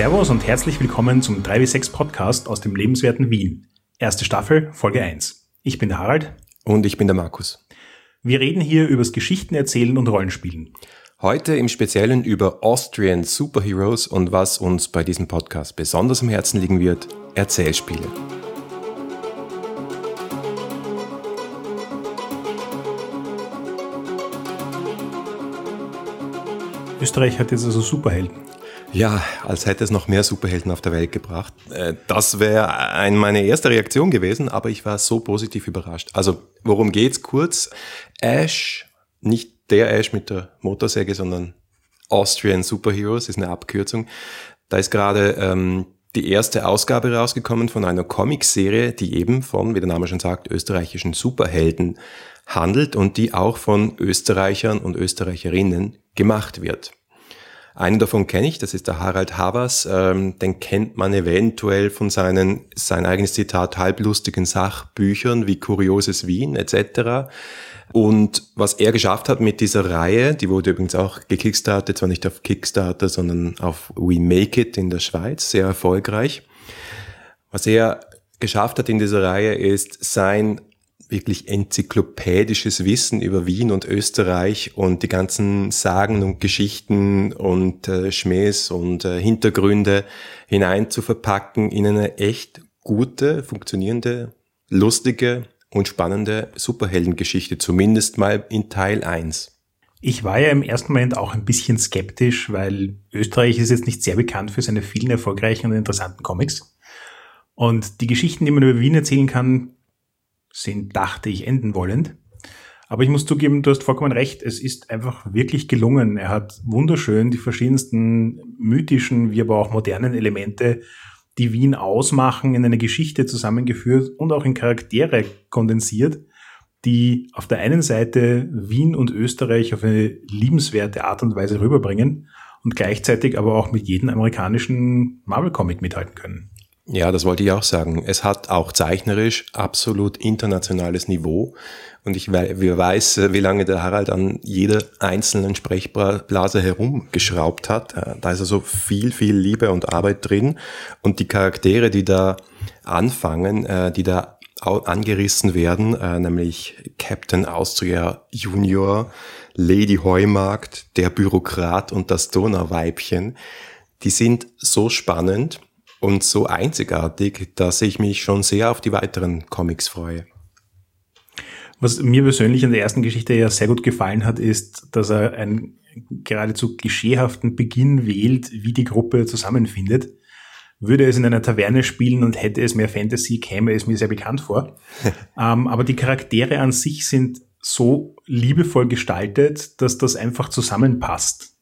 Servus und herzlich willkommen zum 3W6 Podcast aus dem lebenswerten Wien. Erste Staffel, Folge 1. Ich bin der Harald. Und ich bin der Markus. Wir reden hier übers Geschichten erzählen und Rollenspielen. Heute im Speziellen über Austrian Superheroes und was uns bei diesem Podcast besonders am Herzen liegen wird, Erzählspiele. Österreich hat jetzt also Superhelden. Ja, als hätte es noch mehr Superhelden auf der Welt gebracht. Äh, das wäre ein, meine erste Reaktion gewesen, aber ich war so positiv überrascht. Also, worum geht's kurz? Ash, nicht der Ash mit der Motorsäge, sondern Austrian Superheroes ist eine Abkürzung. Da ist gerade ähm, die erste Ausgabe rausgekommen von einer Comicserie, die eben von, wie der Name schon sagt, österreichischen Superhelden handelt und die auch von Österreichern und Österreicherinnen gemacht wird. Einen davon kenne ich, das ist der Harald Havers. Ähm, den kennt man eventuell von seinen, sein eigenes Zitat, halblustigen Sachbüchern wie Kurioses Wien etc. Und was er geschafft hat mit dieser Reihe, die wurde übrigens auch gekickstartet, zwar nicht auf Kickstarter, sondern auf We Make It in der Schweiz, sehr erfolgreich. Was er geschafft hat in dieser Reihe ist sein wirklich enzyklopädisches Wissen über Wien und Österreich und die ganzen Sagen und Geschichten und äh, Schmähs und äh, Hintergründe hinein zu verpacken in eine echt gute, funktionierende, lustige und spannende Superheldengeschichte, zumindest mal in Teil 1. Ich war ja im ersten Moment auch ein bisschen skeptisch, weil Österreich ist jetzt nicht sehr bekannt für seine vielen erfolgreichen und interessanten Comics. Und die Geschichten, die man über Wien erzählen kann, sind, dachte ich, enden wollend. Aber ich muss zugeben, du hast vollkommen recht, es ist einfach wirklich gelungen. Er hat wunderschön die verschiedensten mythischen, wie aber auch modernen Elemente, die Wien ausmachen, in eine Geschichte zusammengeführt und auch in Charaktere kondensiert, die auf der einen Seite Wien und Österreich auf eine liebenswerte Art und Weise rüberbringen und gleichzeitig aber auch mit jedem amerikanischen Marvel-Comic mithalten können. Ja, das wollte ich auch sagen. Es hat auch zeichnerisch absolut internationales Niveau. Und ich weiß, wie lange der Harald an jeder einzelnen Sprechblase herumgeschraubt hat. Äh, da ist also viel, viel Liebe und Arbeit drin. Und die Charaktere, die da anfangen, äh, die da angerissen werden, äh, nämlich Captain Austria Junior, Lady Heumarkt, der Bürokrat und das Donauweibchen, die sind so spannend und so einzigartig, dass ich mich schon sehr auf die weiteren Comics freue. Was mir persönlich an der ersten Geschichte ja sehr gut gefallen hat, ist, dass er einen geradezu klischeehaften Beginn wählt, wie die Gruppe zusammenfindet. Würde es in einer Taverne spielen und hätte es mehr Fantasy, käme es mir sehr bekannt vor. ähm, aber die Charaktere an sich sind so liebevoll gestaltet, dass das einfach zusammenpasst.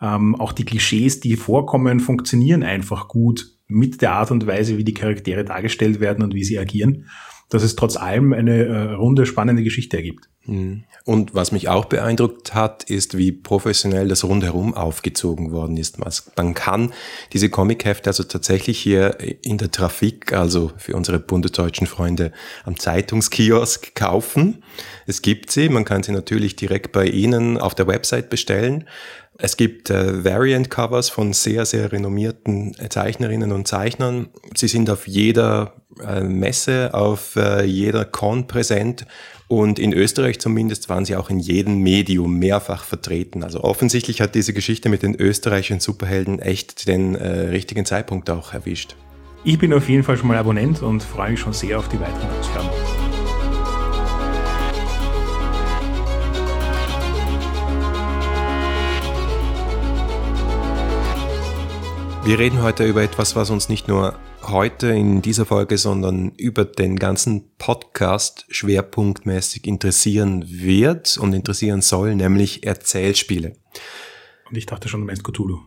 Ähm, auch die Klischees, die vorkommen, funktionieren einfach gut mit der Art und Weise, wie die Charaktere dargestellt werden und wie sie agieren, dass es trotz allem eine äh, runde, spannende Geschichte ergibt. Mhm. Und was mich auch beeindruckt hat, ist, wie professionell das rundherum aufgezogen worden ist. Man kann diese Comichefte also tatsächlich hier in der Trafik, also für unsere bundesdeutschen Freunde am Zeitungskiosk kaufen. Es gibt sie, man kann sie natürlich direkt bei Ihnen auf der Website bestellen. Es gibt äh, Variant-Covers von sehr, sehr renommierten Zeichnerinnen und Zeichnern. Sie sind auf jeder äh, Messe, auf äh, jeder Con präsent und in Österreich zumindest waren sie auch in jedem Medium mehrfach vertreten. Also offensichtlich hat diese Geschichte mit den österreichischen Superhelden echt den äh, richtigen Zeitpunkt auch erwischt. Ich bin auf jeden Fall schon mal Abonnent und freue mich schon sehr auf die weiteren Ausgaben. Wir reden heute über etwas, was uns nicht nur heute in dieser Folge, sondern über den ganzen Podcast schwerpunktmäßig interessieren wird und interessieren soll, nämlich Erzählspiele. Und ich dachte schon, du meinst Cthulhu.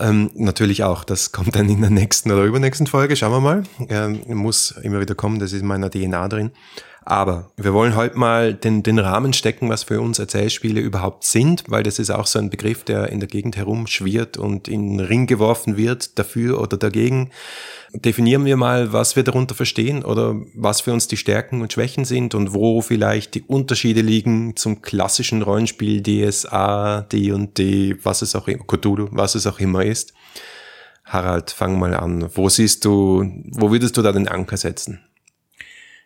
Ähm, natürlich auch. Das kommt dann in der nächsten oder übernächsten Folge. Schauen wir mal. Ähm, muss immer wieder kommen. Das ist in meiner DNA drin. Aber wir wollen heute mal den, den Rahmen stecken, was für uns Erzählspiele überhaupt sind, weil das ist auch so ein Begriff, der in der Gegend herumschwirrt und in den Ring geworfen wird, dafür oder dagegen. Definieren wir mal, was wir darunter verstehen oder was für uns die Stärken und Schwächen sind und wo vielleicht die Unterschiede liegen zum klassischen Rollenspiel DSA, D&D, was es auch immer, Cthulhu, was es auch immer ist. Harald, fang mal an. Wo siehst du, wo würdest du da den Anker setzen?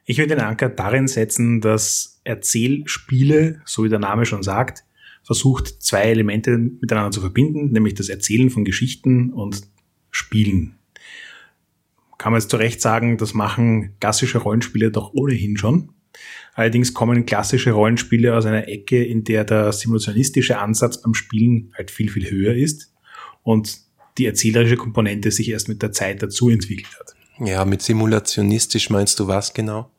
Ich würde den Anker darin setzen, dass Erzählspiele, so wie der Name schon sagt, versucht, zwei Elemente miteinander zu verbinden, nämlich das Erzählen von Geschichten und Spielen. Kann man jetzt zu Recht sagen, das machen klassische Rollenspiele doch ohnehin schon. Allerdings kommen klassische Rollenspiele aus einer Ecke, in der der simulationistische Ansatz beim Spielen halt viel, viel höher ist und die erzählerische Komponente sich erst mit der Zeit dazu entwickelt hat. Ja, mit simulationistisch meinst du was genau?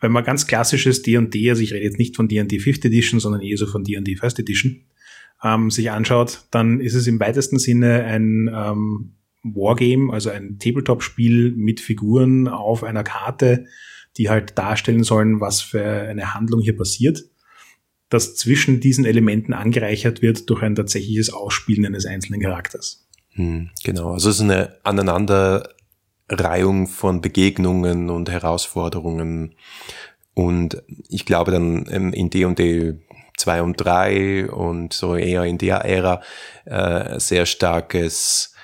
Wenn man ganz klassisches D&D, also ich rede jetzt nicht von D&D 5th Edition, sondern eher so von D&D First Edition, ähm, sich anschaut, dann ist es im weitesten Sinne ein ähm, Wargame, also ein Tabletop-Spiel mit Figuren auf einer Karte, die halt darstellen sollen, was für eine Handlung hier passiert, das zwischen diesen Elementen angereichert wird durch ein tatsächliches Ausspielen eines einzelnen Charakters. Hm, genau, also es ist eine Aneinanderreihung von Begegnungen und Herausforderungen. Und ich glaube dann in D&D 2 und 3 und so eher in der Ära äh, sehr starkes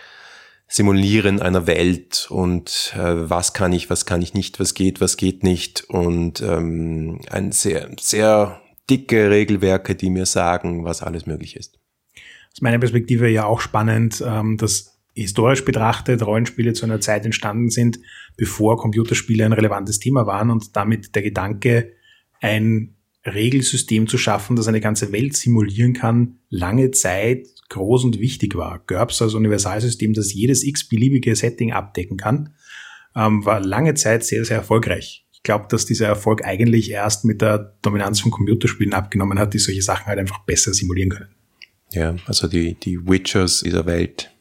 Simulieren einer Welt und äh, was kann ich, was kann ich nicht, was geht, was geht nicht und ähm, ein sehr, sehr dicke Regelwerke, die mir sagen, was alles möglich ist aus meiner Perspektive ja auch spannend, ähm, dass historisch betrachtet Rollenspiele zu einer Zeit entstanden sind, bevor Computerspiele ein relevantes Thema waren und damit der Gedanke, ein Regelsystem zu schaffen, das eine ganze Welt simulieren kann, lange Zeit groß und wichtig war. GURPS als Universalsystem, das jedes x-beliebige Setting abdecken kann, ähm, war lange Zeit sehr, sehr erfolgreich. Ich glaube, dass dieser Erfolg eigentlich erst mit der Dominanz von Computerspielen abgenommen hat, die solche Sachen halt einfach besser simulieren können. Ja, also die, die Witchers dieser Welt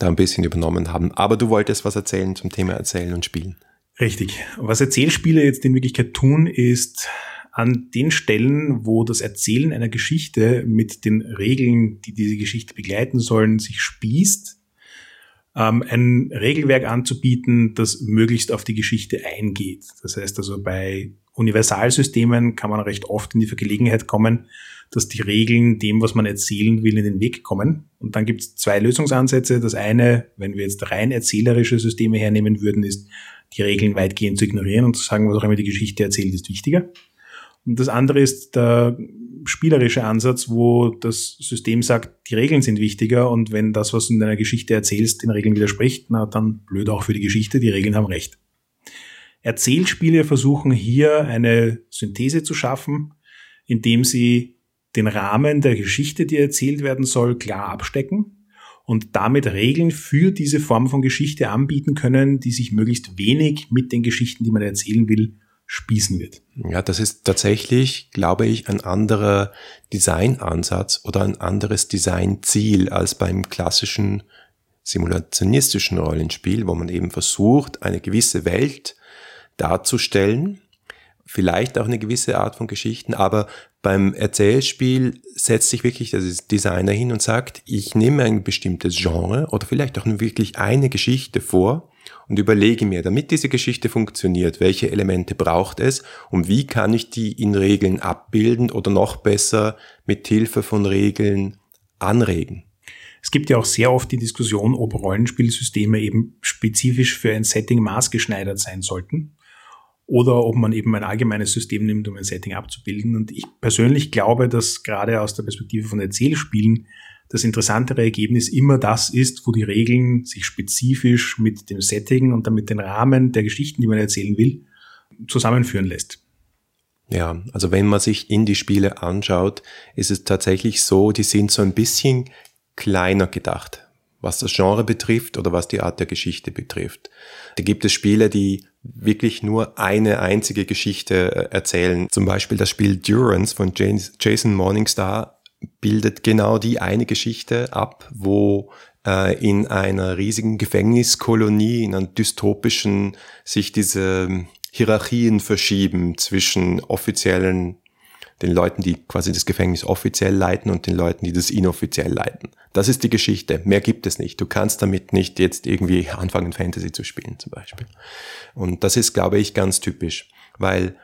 da ein bisschen übernommen haben. Aber du wolltest was erzählen zum Thema Erzählen und Spielen. Richtig. Was Erzählspiele jetzt in Wirklichkeit tun, ist an den Stellen, wo das Erzählen einer Geschichte mit den Regeln, die diese Geschichte begleiten sollen, sich spießt, ähm, ein Regelwerk anzubieten, das möglichst auf die Geschichte eingeht. Das heißt also bei Universalsystemen kann man recht oft in die Vergelegenheit kommen, dass die Regeln dem, was man erzählen will, in den Weg kommen. Und dann gibt es zwei Lösungsansätze. Das eine, wenn wir jetzt rein erzählerische Systeme hernehmen würden, ist, die Regeln weitgehend zu ignorieren und zu sagen, was auch immer die Geschichte erzählt, ist wichtiger. Und das andere ist der spielerische Ansatz, wo das System sagt, die Regeln sind wichtiger und wenn das, was du in deiner Geschichte erzählst, den Regeln widerspricht, na dann blöd auch für die Geschichte, die Regeln haben recht. Erzählspiele versuchen hier eine Synthese zu schaffen, indem sie den Rahmen der Geschichte, die erzählt werden soll, klar abstecken und damit Regeln für diese Form von Geschichte anbieten können, die sich möglichst wenig mit den Geschichten, die man erzählen will, spießen wird. Ja, das ist tatsächlich, glaube ich, ein anderer Designansatz oder ein anderes Designziel als beim klassischen simulationistischen Rollenspiel, wo man eben versucht, eine gewisse Welt darzustellen, vielleicht auch eine gewisse Art von Geschichten, aber beim Erzählspiel setzt sich wirklich der Designer hin und sagt, ich nehme ein bestimmtes Genre oder vielleicht auch nur wirklich eine Geschichte vor und überlege mir, damit diese Geschichte funktioniert, welche Elemente braucht es und wie kann ich die in Regeln abbilden oder noch besser mit Hilfe von Regeln anregen. Es gibt ja auch sehr oft die Diskussion, ob Rollenspielsysteme eben spezifisch für ein Setting maßgeschneidert sein sollten oder ob man eben ein allgemeines System nimmt, um ein Setting abzubilden. Und ich persönlich glaube, dass gerade aus der Perspektive von Erzählspielen das interessantere Ergebnis immer das ist, wo die Regeln sich spezifisch mit dem Setting und damit den Rahmen der Geschichten, die man erzählen will, zusammenführen lässt. Ja, also wenn man sich in die Spiele anschaut, ist es tatsächlich so, die sind so ein bisschen kleiner gedacht, was das Genre betrifft oder was die Art der Geschichte betrifft. Da gibt es Spiele, die wirklich nur eine einzige Geschichte äh, erzählen. Zum Beispiel das Spiel Durance von Jason Morningstar bildet genau die eine Geschichte ab, wo äh, in einer riesigen Gefängniskolonie, in einer dystopischen, sich diese Hierarchien verschieben zwischen offiziellen den Leuten, die quasi das Gefängnis offiziell leiten und den Leuten, die das inoffiziell leiten. Das ist die Geschichte. Mehr gibt es nicht. Du kannst damit nicht jetzt irgendwie anfangen, Fantasy zu spielen, zum Beispiel. Und das ist, glaube ich, ganz typisch, weil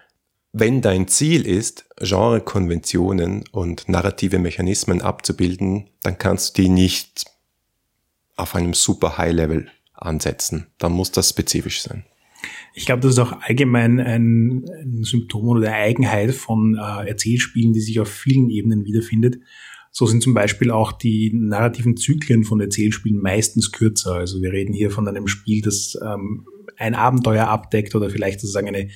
wenn dein Ziel ist, Genrekonventionen und narrative Mechanismen abzubilden, dann kannst du die nicht auf einem super High-Level ansetzen. Dann muss das spezifisch sein. Ich glaube, das ist auch allgemein ein, ein Symptom oder eine Eigenheit von äh, Erzählspielen, die sich auf vielen Ebenen wiederfindet. So sind zum Beispiel auch die narrativen Zyklen von Erzählspielen meistens kürzer. Also wir reden hier von einem Spiel, das ähm, ein Abenteuer abdeckt oder vielleicht sozusagen eine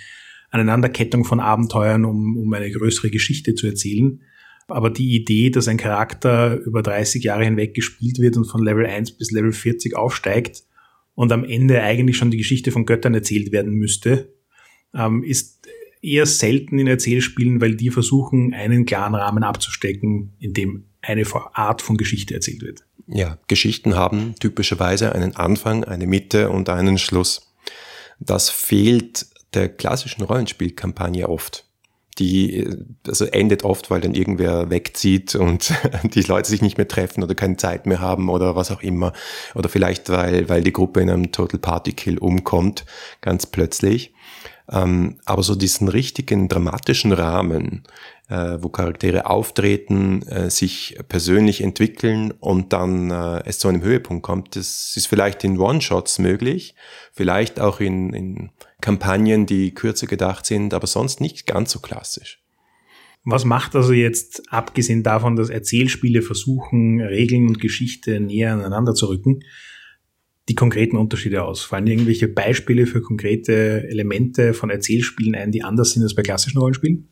Aneinanderkettung von Abenteuern, um, um eine größere Geschichte zu erzählen. Aber die Idee, dass ein Charakter über 30 Jahre hinweg gespielt wird und von Level 1 bis Level 40 aufsteigt und am Ende eigentlich schon die Geschichte von Göttern erzählt werden müsste, ähm, ist eher selten in Erzählspielen, weil die versuchen, einen klaren Rahmen abzustecken, in dem eine Art von Geschichte erzählt wird. Ja, Geschichten haben typischerweise einen Anfang, eine Mitte und einen Schluss. Das fehlt der klassischen Rollenspielkampagne oft. Die also endet oft, weil dann irgendwer wegzieht und die Leute sich nicht mehr treffen oder keine Zeit mehr haben oder was auch immer. Oder vielleicht, weil, weil die Gruppe in einem Total Party Kill umkommt, ganz plötzlich. Ähm, aber so diesen richtigen dramatischen Rahmen, äh, wo Charaktere auftreten, äh, sich persönlich entwickeln und dann äh, es zu einem Höhepunkt kommt, das ist vielleicht in One-Shots möglich, vielleicht auch in, in Kampagnen, die kürzer gedacht sind, aber sonst nicht ganz so klassisch. Was macht also jetzt, abgesehen davon, dass Erzählspiele versuchen, Regeln und Geschichte näher aneinander zu rücken, die konkreten Unterschiede aus? Fallen irgendwelche Beispiele für konkrete Elemente von Erzählspielen ein, die anders sind als bei klassischen Rollenspielen?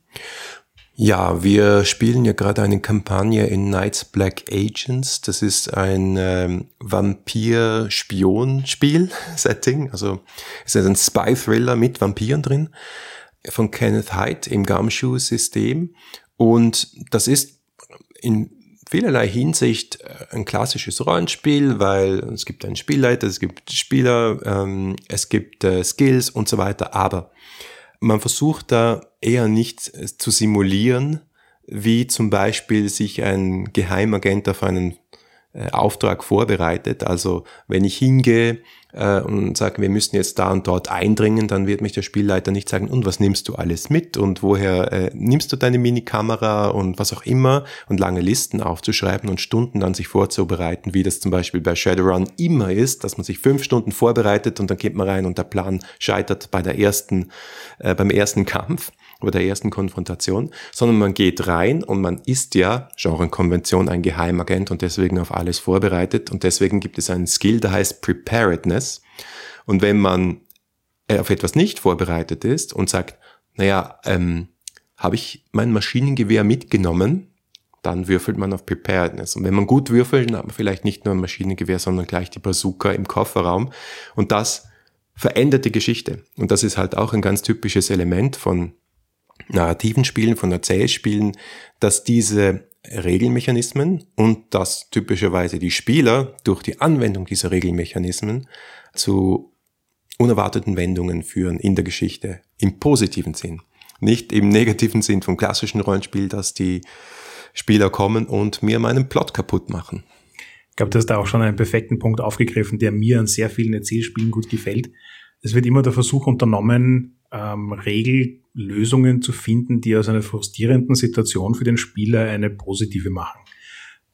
Ja, wir spielen ja gerade eine Kampagne in Knights Black Agents. Das ist ein ähm, Vampir-Spion-Spiel-Setting. Also es ist ein Spy-Thriller mit Vampiren drin von Kenneth Hyde im Gumshoe-System. Und das ist in vielerlei Hinsicht äh, ein klassisches Rollenspiel, weil es gibt einen Spielleiter, es gibt Spieler, ähm, es gibt äh, Skills und so weiter, aber man versucht da eher nicht äh, zu simulieren, wie zum Beispiel sich ein Geheimagent auf einen äh, Auftrag vorbereitet. Also wenn ich hingehe äh, und sage, wir müssen jetzt da und dort eindringen, dann wird mich der Spielleiter nicht sagen, und was nimmst du alles mit und woher äh, nimmst du deine Minikamera und was auch immer und lange Listen aufzuschreiben und Stunden dann sich vorzubereiten, wie das zum Beispiel bei Shadowrun immer ist, dass man sich fünf Stunden vorbereitet und dann geht man rein und der Plan scheitert bei der ersten, äh, beim ersten Kampf oder der ersten Konfrontation, sondern man geht rein und man ist ja, Genrekonvention, ein Geheimagent und deswegen auf alles vorbereitet und deswegen gibt es einen Skill, der heißt Preparedness. Und wenn man äh, auf etwas nicht vorbereitet ist und sagt, naja, ähm, habe ich mein Maschinengewehr mitgenommen, dann würfelt man auf Preparedness. Und wenn man gut würfelt, dann hat man vielleicht nicht nur ein Maschinengewehr, sondern gleich die Bazooka im Kofferraum. Und das verändert die Geschichte. Und das ist halt auch ein ganz typisches Element von narrativen Spielen, von Erzählspielen, dass diese Regelmechanismen und dass typischerweise die Spieler durch die Anwendung dieser Regelmechanismen zu unerwarteten Wendungen führen in der Geschichte, im positiven Sinn. Nicht im negativen Sinn vom klassischen Rollenspiel, dass die Spieler kommen und mir meinen Plot kaputt machen. Ich glaube, du hast da auch schon einen perfekten Punkt aufgegriffen, der mir an sehr vielen Erzählspielen gut gefällt. Es wird immer der Versuch unternommen, ähm, Regellösungen zu finden, die aus einer frustrierenden Situation für den Spieler eine positive machen.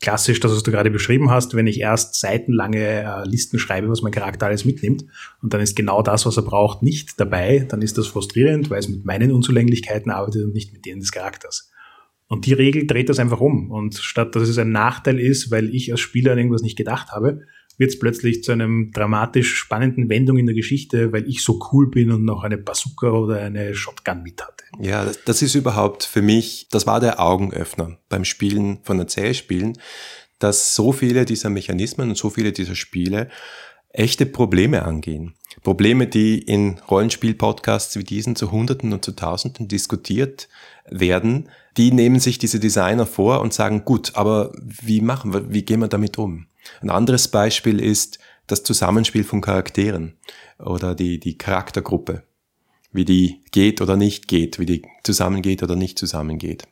Klassisch, das, was du gerade beschrieben hast, wenn ich erst seitenlange äh, Listen schreibe, was mein Charakter alles mitnimmt, und dann ist genau das, was er braucht, nicht dabei, dann ist das frustrierend, weil es mit meinen Unzulänglichkeiten arbeitet und nicht mit denen des Charakters. Und die Regel dreht das einfach um. Und statt dass es ein Nachteil ist, weil ich als Spieler an irgendwas nicht gedacht habe, wird es plötzlich zu einem dramatisch spannenden Wendung in der Geschichte, weil ich so cool bin und noch eine Bazooka oder eine Shotgun mit hatte. Ja, das ist überhaupt für mich, das war der Augenöffner beim Spielen von Erzählspielen, dass so viele dieser Mechanismen und so viele dieser Spiele echte Probleme angehen. Probleme, die in Rollenspiel-Podcasts wie diesen zu Hunderten und zu Tausenden diskutiert werden, die nehmen sich diese Designer vor und sagen, gut, aber wie machen wir, wie gehen wir damit um? Ein anderes Beispiel ist das Zusammenspiel von Charakteren oder die, die Charaktergruppe, wie die geht oder nicht geht, wie die zusammengeht oder nicht zusammengeht.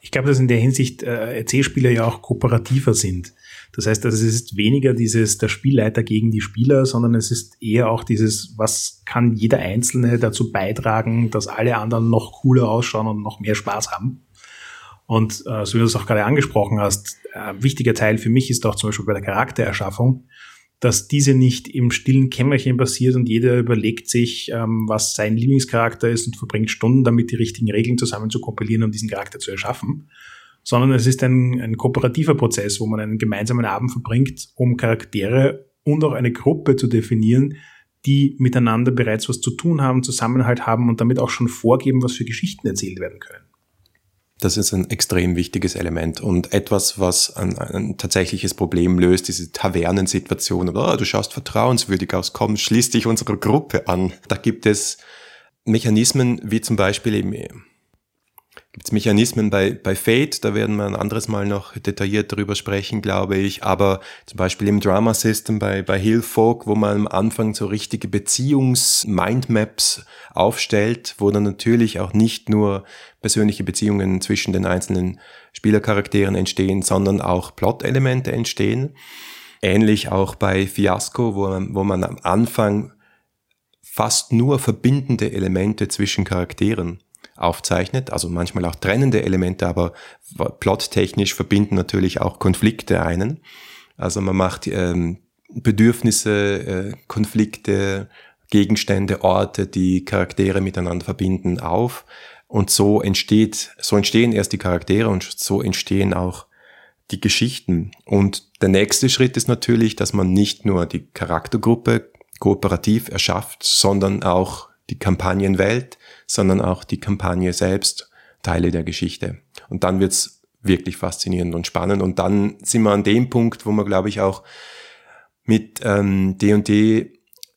Ich glaube, dass in der Hinsicht äh, Erzählspieler ja auch kooperativer sind. Das heißt, also es ist weniger dieses der Spielleiter gegen die Spieler, sondern es ist eher auch dieses, was kann jeder Einzelne dazu beitragen, dass alle anderen noch cooler ausschauen und noch mehr Spaß haben. Und äh, so wie du es auch gerade angesprochen hast, ein äh, wichtiger Teil für mich ist auch zum Beispiel bei der Charaktererschaffung, dass diese nicht im stillen Kämmerchen passiert und jeder überlegt sich, ähm, was sein Lieblingscharakter ist und verbringt Stunden damit, die richtigen Regeln zusammen zu kompilieren, um diesen Charakter zu erschaffen, sondern es ist ein, ein kooperativer Prozess, wo man einen gemeinsamen Abend verbringt, um Charaktere und auch eine Gruppe zu definieren, die miteinander bereits was zu tun haben, Zusammenhalt haben und damit auch schon vorgeben, was für Geschichten erzählt werden können. Das ist ein extrem wichtiges Element und etwas, was ein, ein tatsächliches Problem löst, diese Tavernensituation. Oh, du schaust vertrauenswürdig aus, komm, schließ dich unserer Gruppe an. Da gibt es Mechanismen wie zum Beispiel eben gibt es Mechanismen bei, bei Fate, da werden wir ein anderes Mal noch detailliert darüber sprechen, glaube ich, aber zum Beispiel im Drama System bei, bei Hillfolk, wo man am Anfang so richtige Beziehungs-Mindmaps aufstellt, wo dann natürlich auch nicht nur persönliche Beziehungen zwischen den einzelnen Spielercharakteren entstehen, sondern auch Plot-Elemente entstehen. Ähnlich auch bei Fiasco, wo wo man am Anfang fast nur verbindende Elemente zwischen Charakteren aufzeichnet, also manchmal auch trennende Elemente, aber plottechnisch verbinden natürlich auch Konflikte einen. Also man macht ähm, Bedürfnisse, äh, Konflikte, Gegenstände, Orte, die Charaktere miteinander verbinden, auf. Und so entsteht, so entstehen erst die Charaktere und so entstehen auch die Geschichten. Und der nächste Schritt ist natürlich, dass man nicht nur die Charaktergruppe kooperativ erschafft, sondern auch die Kampagnenwelt, sondern auch die Kampagne selbst Teile der Geschichte. Und dann wird's wirklich faszinierend und spannend. Und dann sind wir an dem Punkt, wo man, glaube ich, auch mit ähm, D&D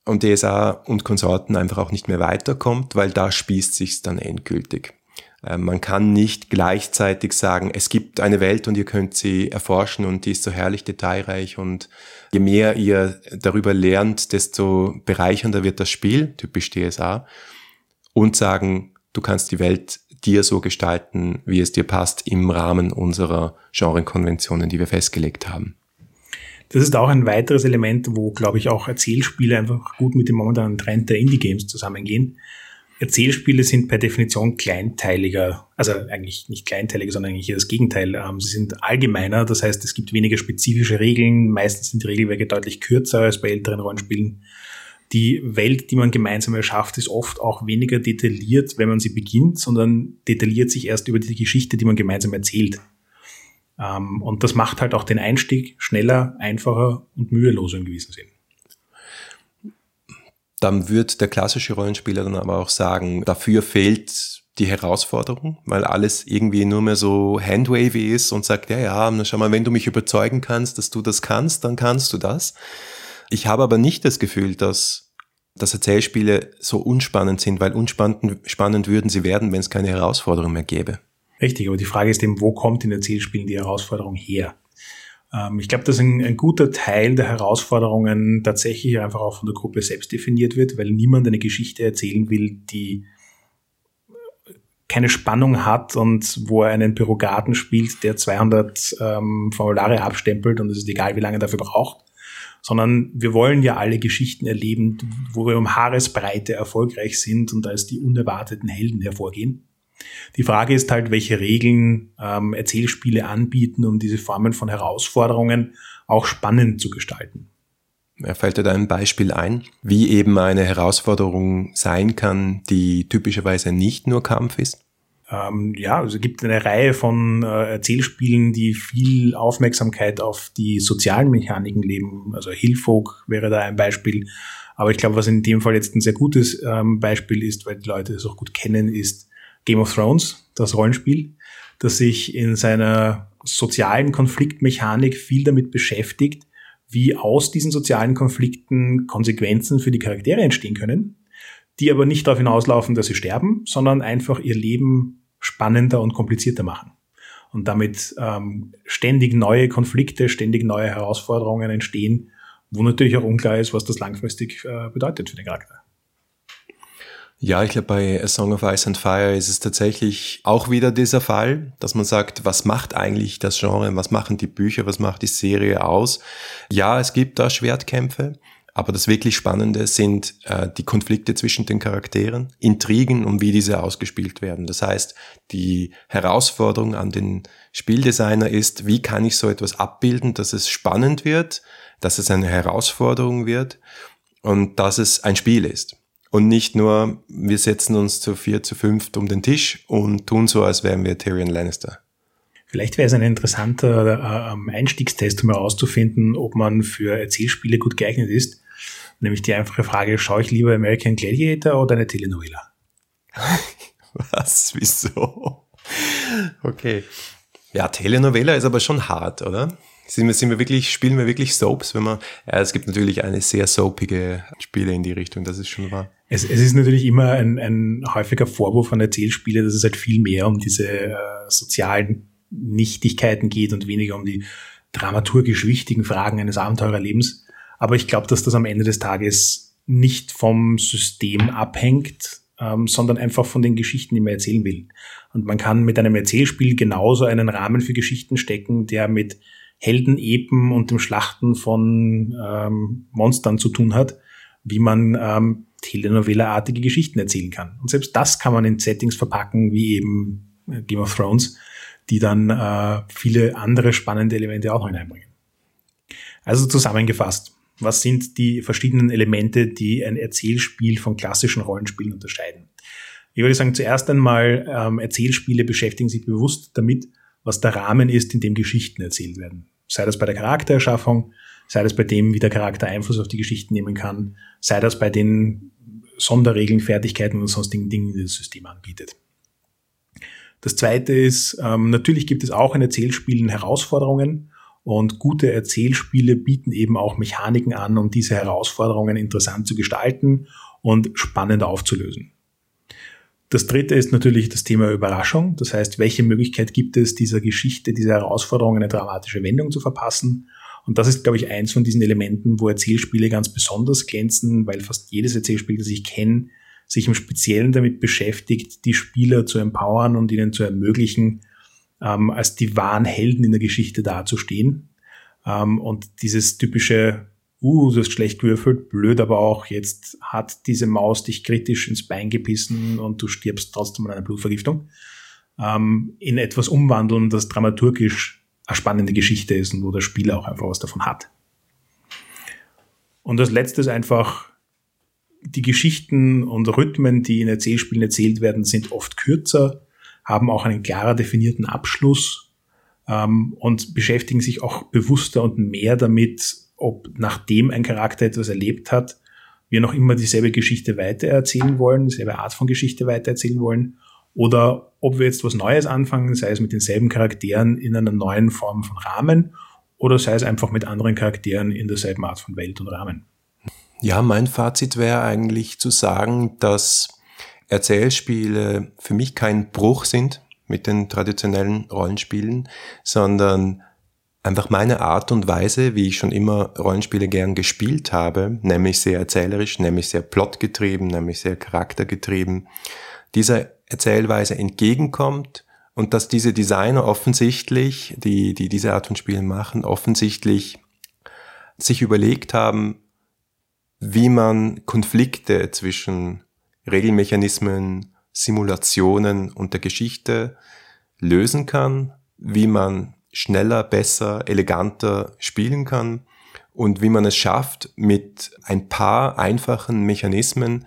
und DSA und Konsorten einfach auch nicht mehr weiterkommt, weil da spießt sich's dann endgültig. Äh, man kann nicht gleichzeitig sagen, es gibt eine Welt und ihr könnt sie erforschen und die ist so herrlich detailreich und je mehr ihr darüber lernt, desto bereichernder wird das Spiel, typisch DSA und sagen, du kannst die Welt dir so gestalten, wie es dir passt, im Rahmen unserer Genrekonventionen, die wir festgelegt haben. Das ist auch ein weiteres Element, wo, glaube ich, auch Erzählspiele einfach gut mit dem momentanen Trend der Indie-Games zusammengehen. Erzählspiele sind per Definition kleinteiliger, also eigentlich nicht kleinteiliger, sondern eigentlich das Gegenteil. Ähm, sie sind allgemeiner, das heißt, es gibt weniger spezifische Regeln. Meistens sind die Regelwerke deutlich kürzer als bei älteren Rollenspielen die Welt, die man gemeinsam erschafft, ist oft auch weniger detailliert, wenn man sie beginnt, sondern detailliert sich erst über die Geschichte, die man gemeinsam erzählt. Ähm, und das macht halt auch den Einstieg schneller, einfacher und müheloser in gewissem Sinn. Dann wird der klassische Rollenspieler dann aber auch sagen, dafür fehlt die Herausforderung, weil alles irgendwie nur mehr so handwavy ist und sagt, ja, ja, schau mal, wenn du mich überzeugen kannst, dass du das kannst, dann kannst du das. Ich habe aber nicht das Gefühl, dass, dass Erzählspiele so unspannend sind, weil unspannend spannend würden sie werden, wenn es keine Herausforderung mehr gäbe. Richtig, aber die Frage ist eben, wo kommt in Erzählspielen die Herausforderung her? Ähm, ich glaube, dass ein, ein, guter Teil der Herausforderungen tatsächlich einfach auch von der Gruppe selbst definiert wird, weil niemand eine Geschichte erzählen will, die keine Spannung hat und wo er einen Bürogaten spielt, der 200 ähm, Formulare abstempelt und es ist egal, wie lange er dafür braucht, sondern wir wollen ja alle Geschichten erleben, wo wir um Haaresbreite erfolgreich sind und als die unerwarteten Helden hervorgehen. Die Frage ist halt, welche Regeln ähm, Erzählspiele anbieten, um diese Formen von Herausforderungen auch spannend zu gestalten. Er fällt dir da ein Beispiel ein, wie eben eine Herausforderung sein kann, die typischerweise nicht nur Kampf ist? Ähm, ja, also es gibt eine Reihe von äh, Erzählspielen, die viel Aufmerksamkeit auf die sozialen Mechaniken leben. Also Hillfolk wäre da ein Beispiel. Aber ich glaube, was in dem Fall jetzt ein sehr gutes ähm, Beispiel ist, weil die Leute es auch gut kennen, ist Game of Thrones, das Rollenspiel, das sich in seiner sozialen Konfliktmechanik viel damit beschäftigt, wie aus diesen sozialen Konflikten Konsequenzen für die Charaktere entstehen können die aber nicht darauf hinauslaufen, dass sie sterben, sondern einfach ihr Leben spannender und komplizierter machen. Und damit ähm, ständig neue Konflikte, ständig neue Herausforderungen entstehen, wo natürlich auch unklar ist, was das langfristig äh, bedeutet für den Charakter. Ja, ich glaube, bei A Song of Ice and Fire ist es tatsächlich auch wieder dieser Fall, dass man sagt, was macht eigentlich das Genre, was machen die Bücher, was macht die Serie aus? Ja, es gibt da Schwertkämpfe, Aber das wirklich Spannende sind äh, die Konflikte zwischen den Charakteren, Intrigen und wie diese ausgespielt werden. Das heißt, die Herausforderung an den Spieldesigner ist, wie kann ich so etwas abbilden, dass es spannend wird, dass es eine Herausforderung wird und dass es ein Spiel ist. Und nicht nur, wir setzen uns zu vier, zu fünft um den Tisch und tun so, als wären wir Tyrion Lannister. Vielleicht wäre es ein interessanter äh, Einstiegstest, um herauszufinden, ob man für Erzählspiele gut geeignet ist. Nämlich die einfache Frage, schaue ich lieber American Gladiator oder eine Telenovela? Was? Wieso? Okay. Ja, Telenovela ist aber schon hart, oder? Sind wir, sind wir wirklich, spielen wir wirklich Soaps, wenn man, ja, es gibt natürlich eine sehr soapige Spiele in die Richtung, das ist schon wahr. Es, es ist natürlich immer ein, ein häufiger Vorwurf an Erzählspiele, dass es halt viel mehr um diese äh, sozialen Nichtigkeiten geht und weniger um die dramaturgisch wichtigen Fragen eines Abenteurerlebens. Aber ich glaube, dass das am Ende des Tages nicht vom System abhängt, ähm, sondern einfach von den Geschichten, die man erzählen will. Und man kann mit einem Erzählspiel genauso einen Rahmen für Geschichten stecken, der mit Heldenepen und dem Schlachten von ähm, Monstern zu tun hat, wie man ähm, Telenovela-artige Geschichten erzählen kann. Und selbst das kann man in Settings verpacken, wie eben äh, Game of Thrones, die dann äh, viele andere spannende Elemente auch hineinbringen. Also zusammengefasst, was sind die verschiedenen Elemente, die ein Erzählspiel von klassischen Rollenspielen unterscheiden? Ich würde sagen, zuerst einmal ähm, Erzählspiele beschäftigen sich bewusst damit, was der Rahmen ist, in dem Geschichten erzählt werden. Sei das bei der Charaktererschaffung, sei das bei dem, wie der Charakter Einfluss auf die Geschichten nehmen kann, sei das bei den Sonderregeln, Fertigkeiten und sonstigen Dingen, die das System anbietet. Das zweite ist, ähm, natürlich gibt es auch in Erzählspielen Herausforderungen und gute Erzählspiele bieten eben auch Mechaniken an, um diese Herausforderungen interessant zu gestalten und spannend aufzulösen. Das dritte ist natürlich das Thema Überraschung. Das heißt, welche Möglichkeit gibt es, dieser Geschichte, dieser Herausforderung eine dramatische Wendung zu verpassen? Und das ist, glaube ich, eins von diesen Elementen, wo Erzählspiele ganz besonders glänzen, weil fast jedes Erzählspiel, das ich kenne, sich im Speziellen damit beschäftigt, die Spieler zu empowern und ihnen zu ermöglichen, ähm, als die wahren Helden in der Geschichte dazustehen. Ähm, und dieses typische, uh, du hast schlecht gewürfelt, blöd, aber auch jetzt hat diese Maus dich kritisch ins Bein gebissen und du stirbst trotzdem an einer Blutvergiftung, ähm, in etwas umwandeln, das dramaturgisch eine spannende Geschichte ist und wo der Spieler auch einfach was davon hat. Und als letztes einfach die Geschichten und Rhythmen, die in Erzählspielen erzählt werden, sind oft kürzer haben auch einen klarer definierten Abschluss ähm, und beschäftigen sich auch bewusster und mehr damit, ob nachdem ein Charakter etwas erlebt hat, wir noch immer dieselbe Geschichte weitererzählen wollen, dieselbe Art von Geschichte weitererzählen wollen, oder ob wir jetzt was Neues anfangen, sei es mit denselben Charakteren in einer neuen Form von Rahmen, oder sei es einfach mit anderen Charakteren in derselben Art von Welt und Rahmen. Ja, mein Fazit wäre eigentlich zu sagen, dass Erzählspiele für mich kein Bruch sind mit den traditionellen Rollenspielen, sondern einfach meine Art und Weise, wie ich schon immer Rollenspiele gern gespielt habe, nämlich sehr erzählerisch, nämlich sehr plotgetrieben, nämlich sehr charaktergetrieben, dieser Erzählweise entgegenkommt und dass diese Designer offensichtlich, die, die diese Art von Spielen machen, offensichtlich sich überlegt haben, wie man Konflikte zwischen Regelmechanismen, Simulationen und der Geschichte lösen kann, wie man schneller, besser, eleganter spielen kann und wie man es schafft, mit ein paar einfachen Mechanismen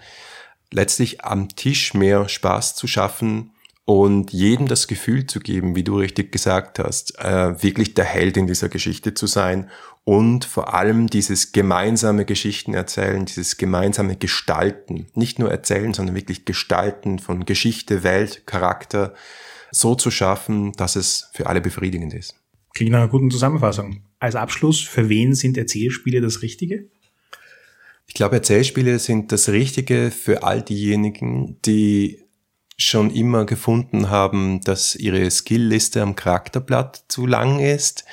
letztlich am Tisch mehr Spaß zu schaffen und jedem das Gefühl zu geben, wie du richtig gesagt hast, äh, wirklich der Held in dieser Geschichte zu sein und vor allem dieses gemeinsame Geschichten erzählen, dieses gemeinsame Gestalten, nicht nur erzählen, sondern wirklich Gestalten von Geschichte, Welt, Charakter, so zu schaffen, dass es für alle befriedigend ist. Klingt nach einer guten Zusammenfassung. Als Abschluss, für wen sind Erzählspiele das Richtige? Ich glaube, Erzählspiele sind das Richtige für all diejenigen, die schon immer gefunden haben, dass ihre Skillliste am Charakterblatt zu lang ist,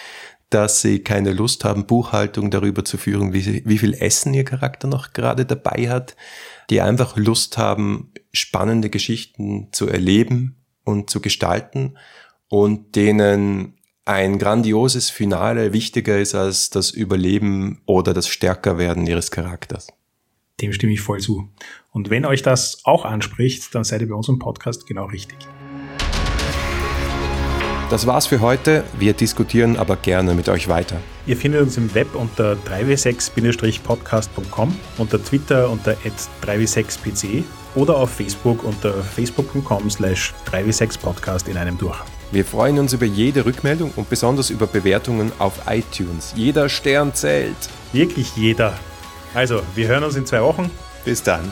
dass sie keine Lust haben, Buchhaltung darüber zu führen, wie, wie viel Essen ihr Charakter noch gerade dabei hat, die einfach Lust haben, spannende Geschichten zu erleben und zu gestalten und denen ein grandioses Finale wichtiger ist als das Überleben oder das Stärkerwerden ihres Charakters. Dem stimme ich voll zu. Und wenn euch das auch anspricht, dann seid ihr bei unserem Podcast genau richtig. Das war's für heute. Wir diskutieren aber gerne mit euch weiter. Ihr findet uns im Web unter 3w6-podcast.com, unter Twitter unter 3w6pc oder auf Facebook unter facebook.com slash 3w6podcast in einem durch. Wir freuen uns über jede Rückmeldung und besonders über Bewertungen auf iTunes. Jeder Stern zählt. Wirklich jeder. Also, wir hören uns in zwei Wochen. Bis dann.